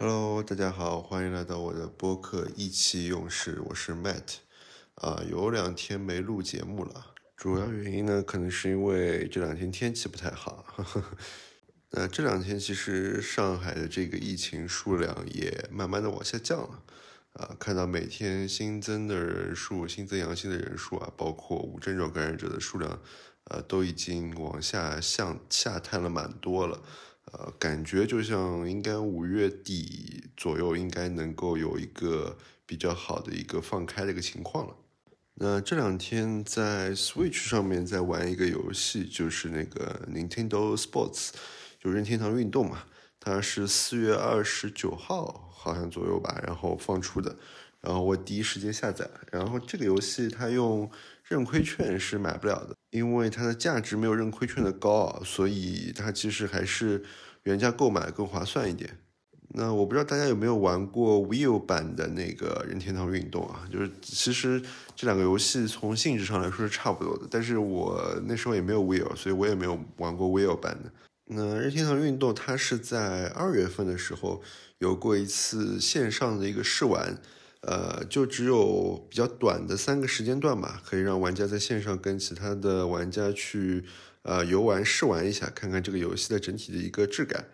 Hello，大家好，欢迎来到我的播客《意气用事》，我是 Matt。啊，有两天没录节目了，主要原因呢，可能是因为这两天天气不太好。那这两天其实上海的这个疫情数量也慢慢的往下降了。啊，看到每天新增的人数、新增阳性的人数啊，包括无症状感染者的数量，呃，都已经往下向下探了蛮多了。呃，感觉就像应该五月底左右应该能够有一个比较好的一个放开的一个情况了。那这两天在 Switch 上面在玩一个游戏，就是那个 Nintendo Sports，就任天堂运动嘛。它是四月二十九号好像左右吧，然后放出的。然后我第一时间下载，然后这个游戏它用认亏券是买不了的。因为它的价值没有认亏券的高啊，所以它其实还是原价购买更划算一点。那我不知道大家有没有玩过 Wii 版的那个任天堂运动啊？就是其实这两个游戏从性质上来说是差不多的，但是我那时候也没有 Wii，所以我也没有玩过 Wii 版的。那任天堂运动它是在二月份的时候有过一次线上的一个试玩。呃，就只有比较短的三个时间段吧，可以让玩家在线上跟其他的玩家去呃游玩试玩一下，看看这个游戏的整体的一个质感。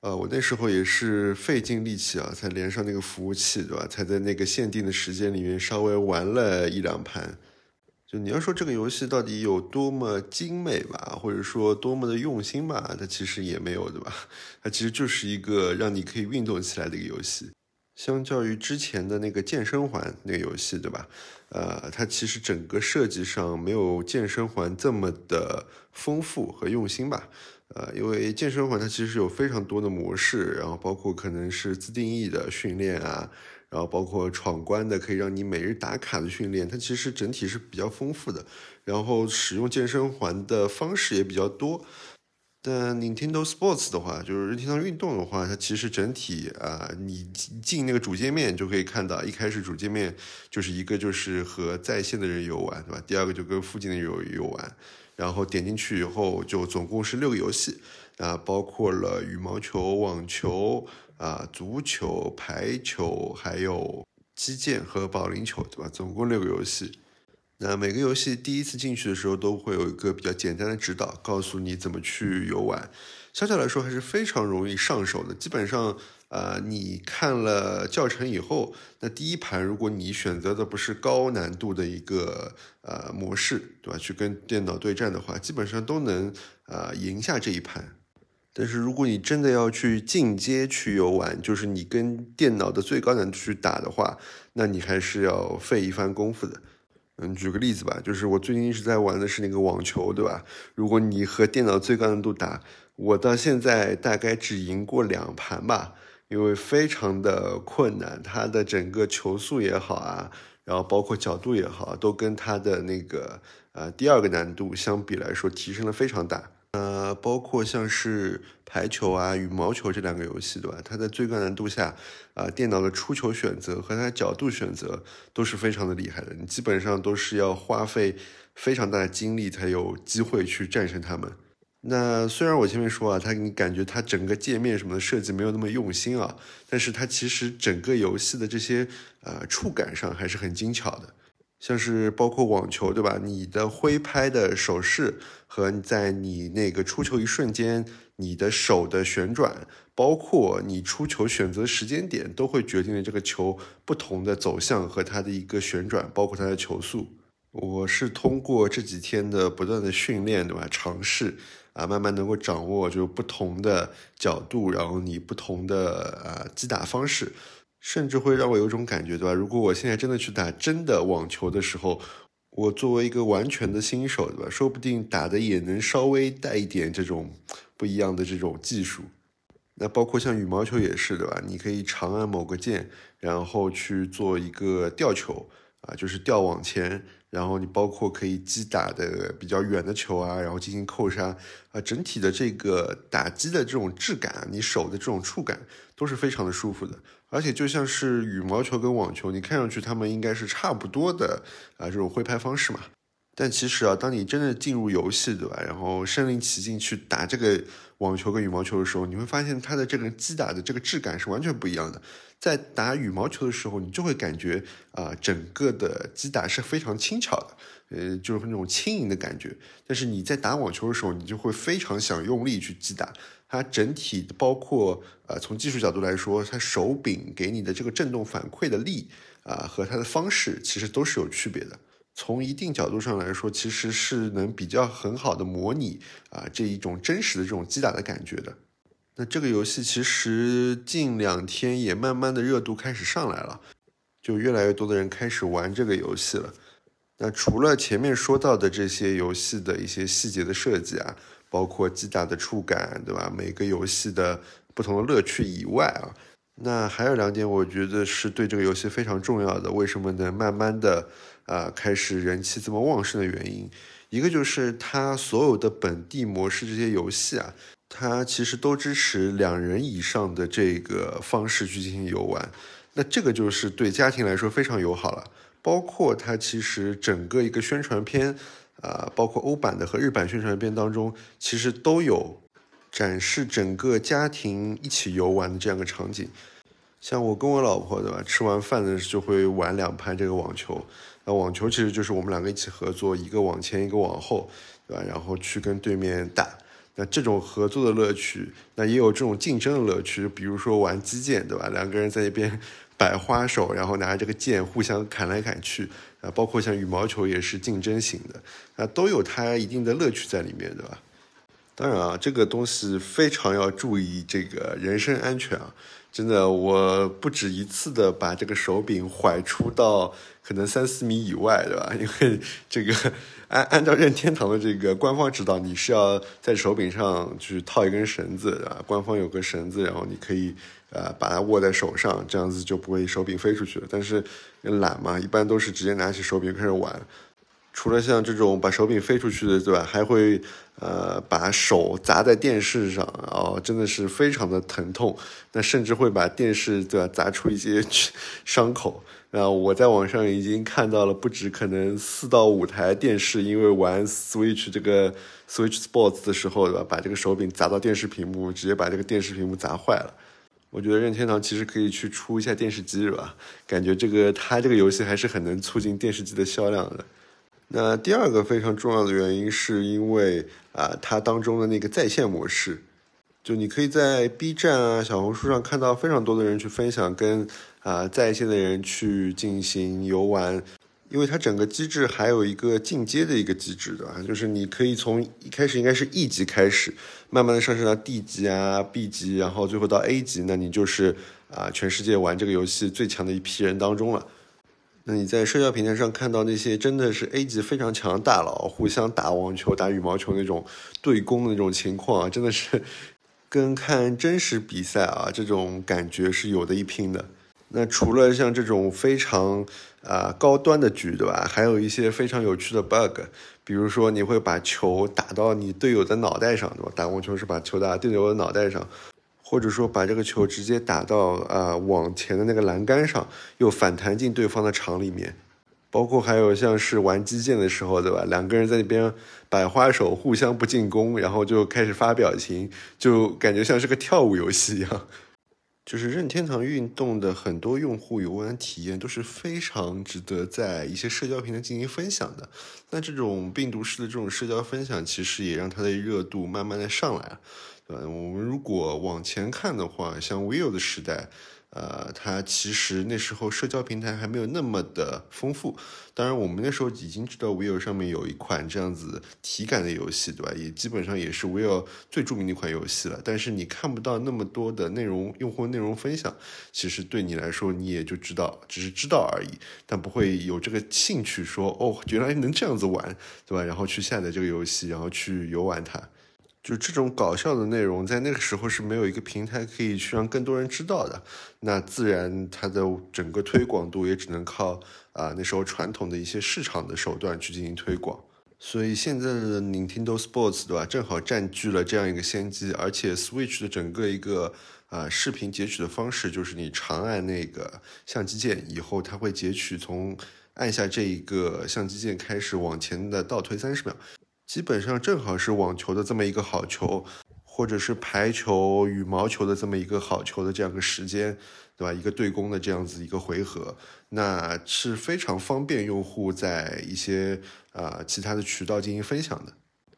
呃，我那时候也是费尽力气啊，才连上那个服务器，对吧？才在那个限定的时间里面稍微玩了一两盘。就你要说这个游戏到底有多么精美吧，或者说多么的用心吧，它其实也没有，对吧？它其实就是一个让你可以运动起来的一个游戏。相较于之前的那个健身环那个游戏，对吧？呃，它其实整个设计上没有健身环这么的丰富和用心吧？呃，因为健身环它其实有非常多的模式，然后包括可能是自定义的训练啊，然后包括闯关的，可以让你每日打卡的训练，它其实整体是比较丰富的。然后使用健身环的方式也比较多。但 Nintendo Sports 的话，就是任天堂运动的话，它其实整体啊，你进那个主界面就可以看到，一开始主界面就是一个就是和在线的人游玩，对吧？第二个就跟附近的人游玩，然后点进去以后就总共是六个游戏啊，包括了羽毛球、网球啊、足球、排球，还有击剑和保龄球，对吧？总共六个游戏。那每个游戏第一次进去的时候，都会有一个比较简单的指导，告诉你怎么去游玩。相对来说还是非常容易上手的。基本上，呃，你看了教程以后，那第一盘如果你选择的不是高难度的一个呃模式，对吧？去跟电脑对战的话，基本上都能呃赢下这一盘。但是如果你真的要去进阶去游玩，就是你跟电脑的最高难度去打的话，那你还是要费一番功夫的。嗯，举个例子吧，就是我最近一直在玩的是那个网球，对吧？如果你和电脑最高难度打，我到现在大概只赢过两盘吧，因为非常的困难，它的整个球速也好啊，然后包括角度也好，都跟它的那个呃第二个难度相比来说提升了非常大。呃，包括像是排球啊、羽毛球这两个游戏，对吧？它在最高难度下，啊，电脑的出球选择和它角度选择都是非常的厉害的。你基本上都是要花费非常大的精力才有机会去战胜他们。那虽然我前面说啊，它你感觉它整个界面什么的设计没有那么用心啊，但是它其实整个游戏的这些呃触感上还是很精巧的。像是包括网球，对吧？你的挥拍的手势和在你那个出球一瞬间，你的手的旋转，包括你出球选择时间点，都会决定了这个球不同的走向和它的一个旋转，包括它的球速。我是通过这几天的不断的训练，对吧？尝试啊，慢慢能够掌握就不同的角度，然后你不同的啊击打方式。甚至会让我有种感觉，对吧？如果我现在真的去打真的网球的时候，我作为一个完全的新手，对吧？说不定打的也能稍微带一点这种不一样的这种技术。那包括像羽毛球也是，对吧？你可以长按某个键，然后去做一个吊球啊，就是吊网前，然后你包括可以击打的比较远的球啊，然后进行扣杀啊，整体的这个打击的这种质感，你手的这种触感都是非常的舒服的。而且就像是羽毛球跟网球，你看上去他们应该是差不多的啊，这种挥拍方式嘛。但其实啊，当你真的进入游戏，对吧？然后身临其境去打这个网球跟羽毛球的时候，你会发现它的这个击打的这个质感是完全不一样的。在打羽毛球的时候，你就会感觉啊，整个的击打是非常轻巧的，呃，就是那种轻盈的感觉。但是你在打网球的时候，你就会非常想用力去击打。它整体包括呃，从技术角度来说，它手柄给你的这个震动反馈的力啊，和它的方式其实都是有区别的。从一定角度上来说，其实是能比较很好的模拟啊这一种真实的这种击打的感觉的。那这个游戏其实近两天也慢慢的热度开始上来了，就越来越多的人开始玩这个游戏了。那除了前面说到的这些游戏的一些细节的设计啊，包括击打的触感，对吧？每个游戏的不同的乐趣以外啊，那还有两点，我觉得是对这个游戏非常重要的。为什么能慢慢的啊开始人气这么旺盛的原因？一个就是它所有的本地模式这些游戏啊。它其实都支持两人以上的这个方式去进行游玩，那这个就是对家庭来说非常友好了。包括它其实整个一个宣传片，啊，包括欧版的和日版宣传片当中，其实都有展示整个家庭一起游玩的这样个场景。像我跟我老婆对吧，吃完饭的就会玩两盘这个网球。那网球其实就是我们两个一起合作，一个往前一个往后，对吧？然后去跟对面打。那这种合作的乐趣，那也有这种竞争的乐趣，比如说玩击剑，对吧？两个人在那边 摆花手，然后拿着这个剑互相砍来砍去，啊，包括像羽毛球也是竞争型的，那，都有它一定的乐趣在里面，对吧？当然啊，这个东西非常要注意这个人身安全啊。真的，我不止一次的把这个手柄甩出到可能三四米以外，对吧？因为这个按按照任天堂的这个官方指导，你是要在手柄上去套一根绳子啊，官方有个绳子，然后你可以呃把它握在手上，这样子就不会手柄飞出去了。但是懒嘛，一般都是直接拿起手柄开始玩。除了像这种把手柄飞出去的，对吧？还会。呃，把手砸在电视上，哦，真的是非常的疼痛。那甚至会把电视对吧砸出一些 伤口。那我在网上已经看到了不止可能四到五台电视，因为玩 Switch 这个 Switch Sports 的时候，对吧，把这个手柄砸到电视屏幕，直接把这个电视屏幕砸坏了。我觉得任天堂其实可以去出一下电视机，是吧？感觉这个它这个游戏还是很能促进电视机的销量的。那第二个非常重要的原因，是因为啊，它当中的那个在线模式，就你可以在 B 站啊、小红书上看到非常多的人去分享，跟啊在线的人去进行游玩，因为它整个机制还有一个进阶的一个机制的，就是你可以从一开始应该是 E 级开始，慢慢的上升到 D 级啊、B 级，然后最后到 A 级，那你就是啊全世界玩这个游戏最强的一批人当中了。那你在社交平台上看到那些真的是 A 级非常强的大佬互相打网球、打羽毛球那种对攻的那种情况啊，真的是跟看真实比赛啊这种感觉是有的一拼的。那除了像这种非常啊高端的局，对吧？还有一些非常有趣的 bug，比如说你会把球打到你队友的脑袋上，对吧？打网球是把球打到队友的脑袋上。或者说把这个球直接打到啊网前的那个栏杆上，又反弹进对方的场里面，包括还有像是玩击剑的时候，对吧？两个人在那边摆花手，互相不进攻，然后就开始发表情，就感觉像是个跳舞游戏一样。就是任天堂运动的很多用户游玩体验都是非常值得在一些社交平台进行分享的。那这种病毒式的这种社交分享，其实也让它的热度慢慢的上来了。呃，我们如果往前看的话，像 Vivo 的时代，呃，它其实那时候社交平台还没有那么的丰富。当然，我们那时候已经知道 Vivo 上面有一款这样子体感的游戏，对吧？也基本上也是 Vivo 最著名的一款游戏了。但是你看不到那么多的内容，用户内容分享，其实对你来说，你也就知道，只是知道而已，但不会有这个兴趣说，哦，原来能这样子玩，对吧？然后去下载这个游戏，然后去游玩它。就这种搞笑的内容，在那个时候是没有一个平台可以去让更多人知道的，那自然它的整个推广度也只能靠啊那时候传统的一些市场的手段去进行推广。所以现在的 Nintendo Sports 对吧，正好占据了这样一个先机，而且 Switch 的整个一个啊视频截取的方式，就是你长按那个相机键以后，它会截取从。按下这一个相机键开始往前的倒退三十秒，基本上正好是网球的这么一个好球，或者是排球、羽毛球的这么一个好球的这样一个时间，对吧？一个对攻的这样子一个回合，那是非常方便用户在一些啊其他的渠道进行分享的。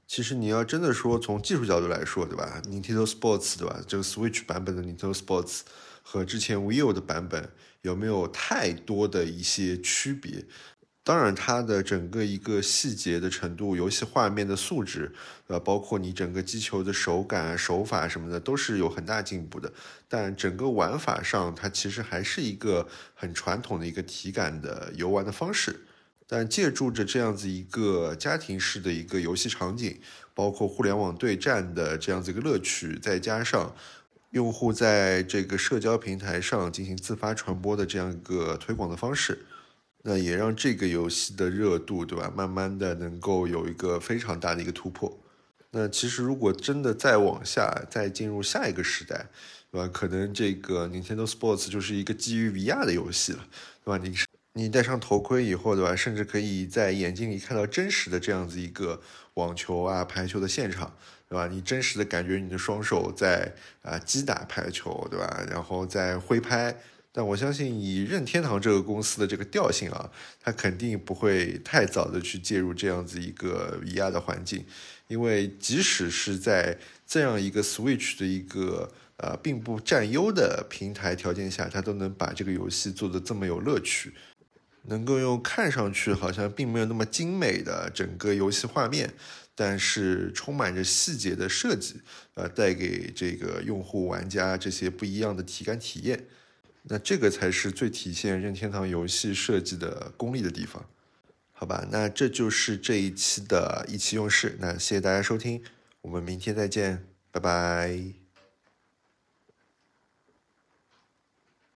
其实你要真的说从技术角度来说，对吧？Nintendo Sports，对吧？这个 Switch 版本的 Nintendo Sports 和之前 Wii U 的版本有没有太多的一些区别？当然，它的整个一个细节的程度、游戏画面的素质，呃，包括你整个击球的手感、手法什么的，都是有很大进步的。但整个玩法上，它其实还是一个很传统的一个体感的游玩的方式。但借助着这样子一个家庭式的一个游戏场景，包括互联网对战的这样子一个乐趣，再加上用户在这个社交平台上进行自发传播的这样一个推广的方式，那也让这个游戏的热度，对吧？慢慢的能够有一个非常大的一个突破。那其实如果真的再往下，再进入下一个时代，对吧？可能这个 Nintendo Sports 就是一个基于 VR 的游戏了，对吧？你。你戴上头盔以后，对吧？甚至可以在眼睛里看到真实的这样子一个网球啊、排球的现场，对吧？你真实的感觉你的双手在啊击打排球，对吧？然后在挥拍。但我相信以任天堂这个公司的这个调性啊，它肯定不会太早的去介入这样子一个 VR 的环境，因为即使是在这样一个 Switch 的一个呃并不占优的平台条件下，它都能把这个游戏做得这么有乐趣。能够用看上去好像并没有那么精美的整个游戏画面，但是充满着细节的设计，呃，带给这个用户玩家这些不一样的体感体验。那这个才是最体现任天堂游戏设计的功力的地方，好吧？那这就是这一期的意气用事。那谢谢大家收听，我们明天再见，拜拜。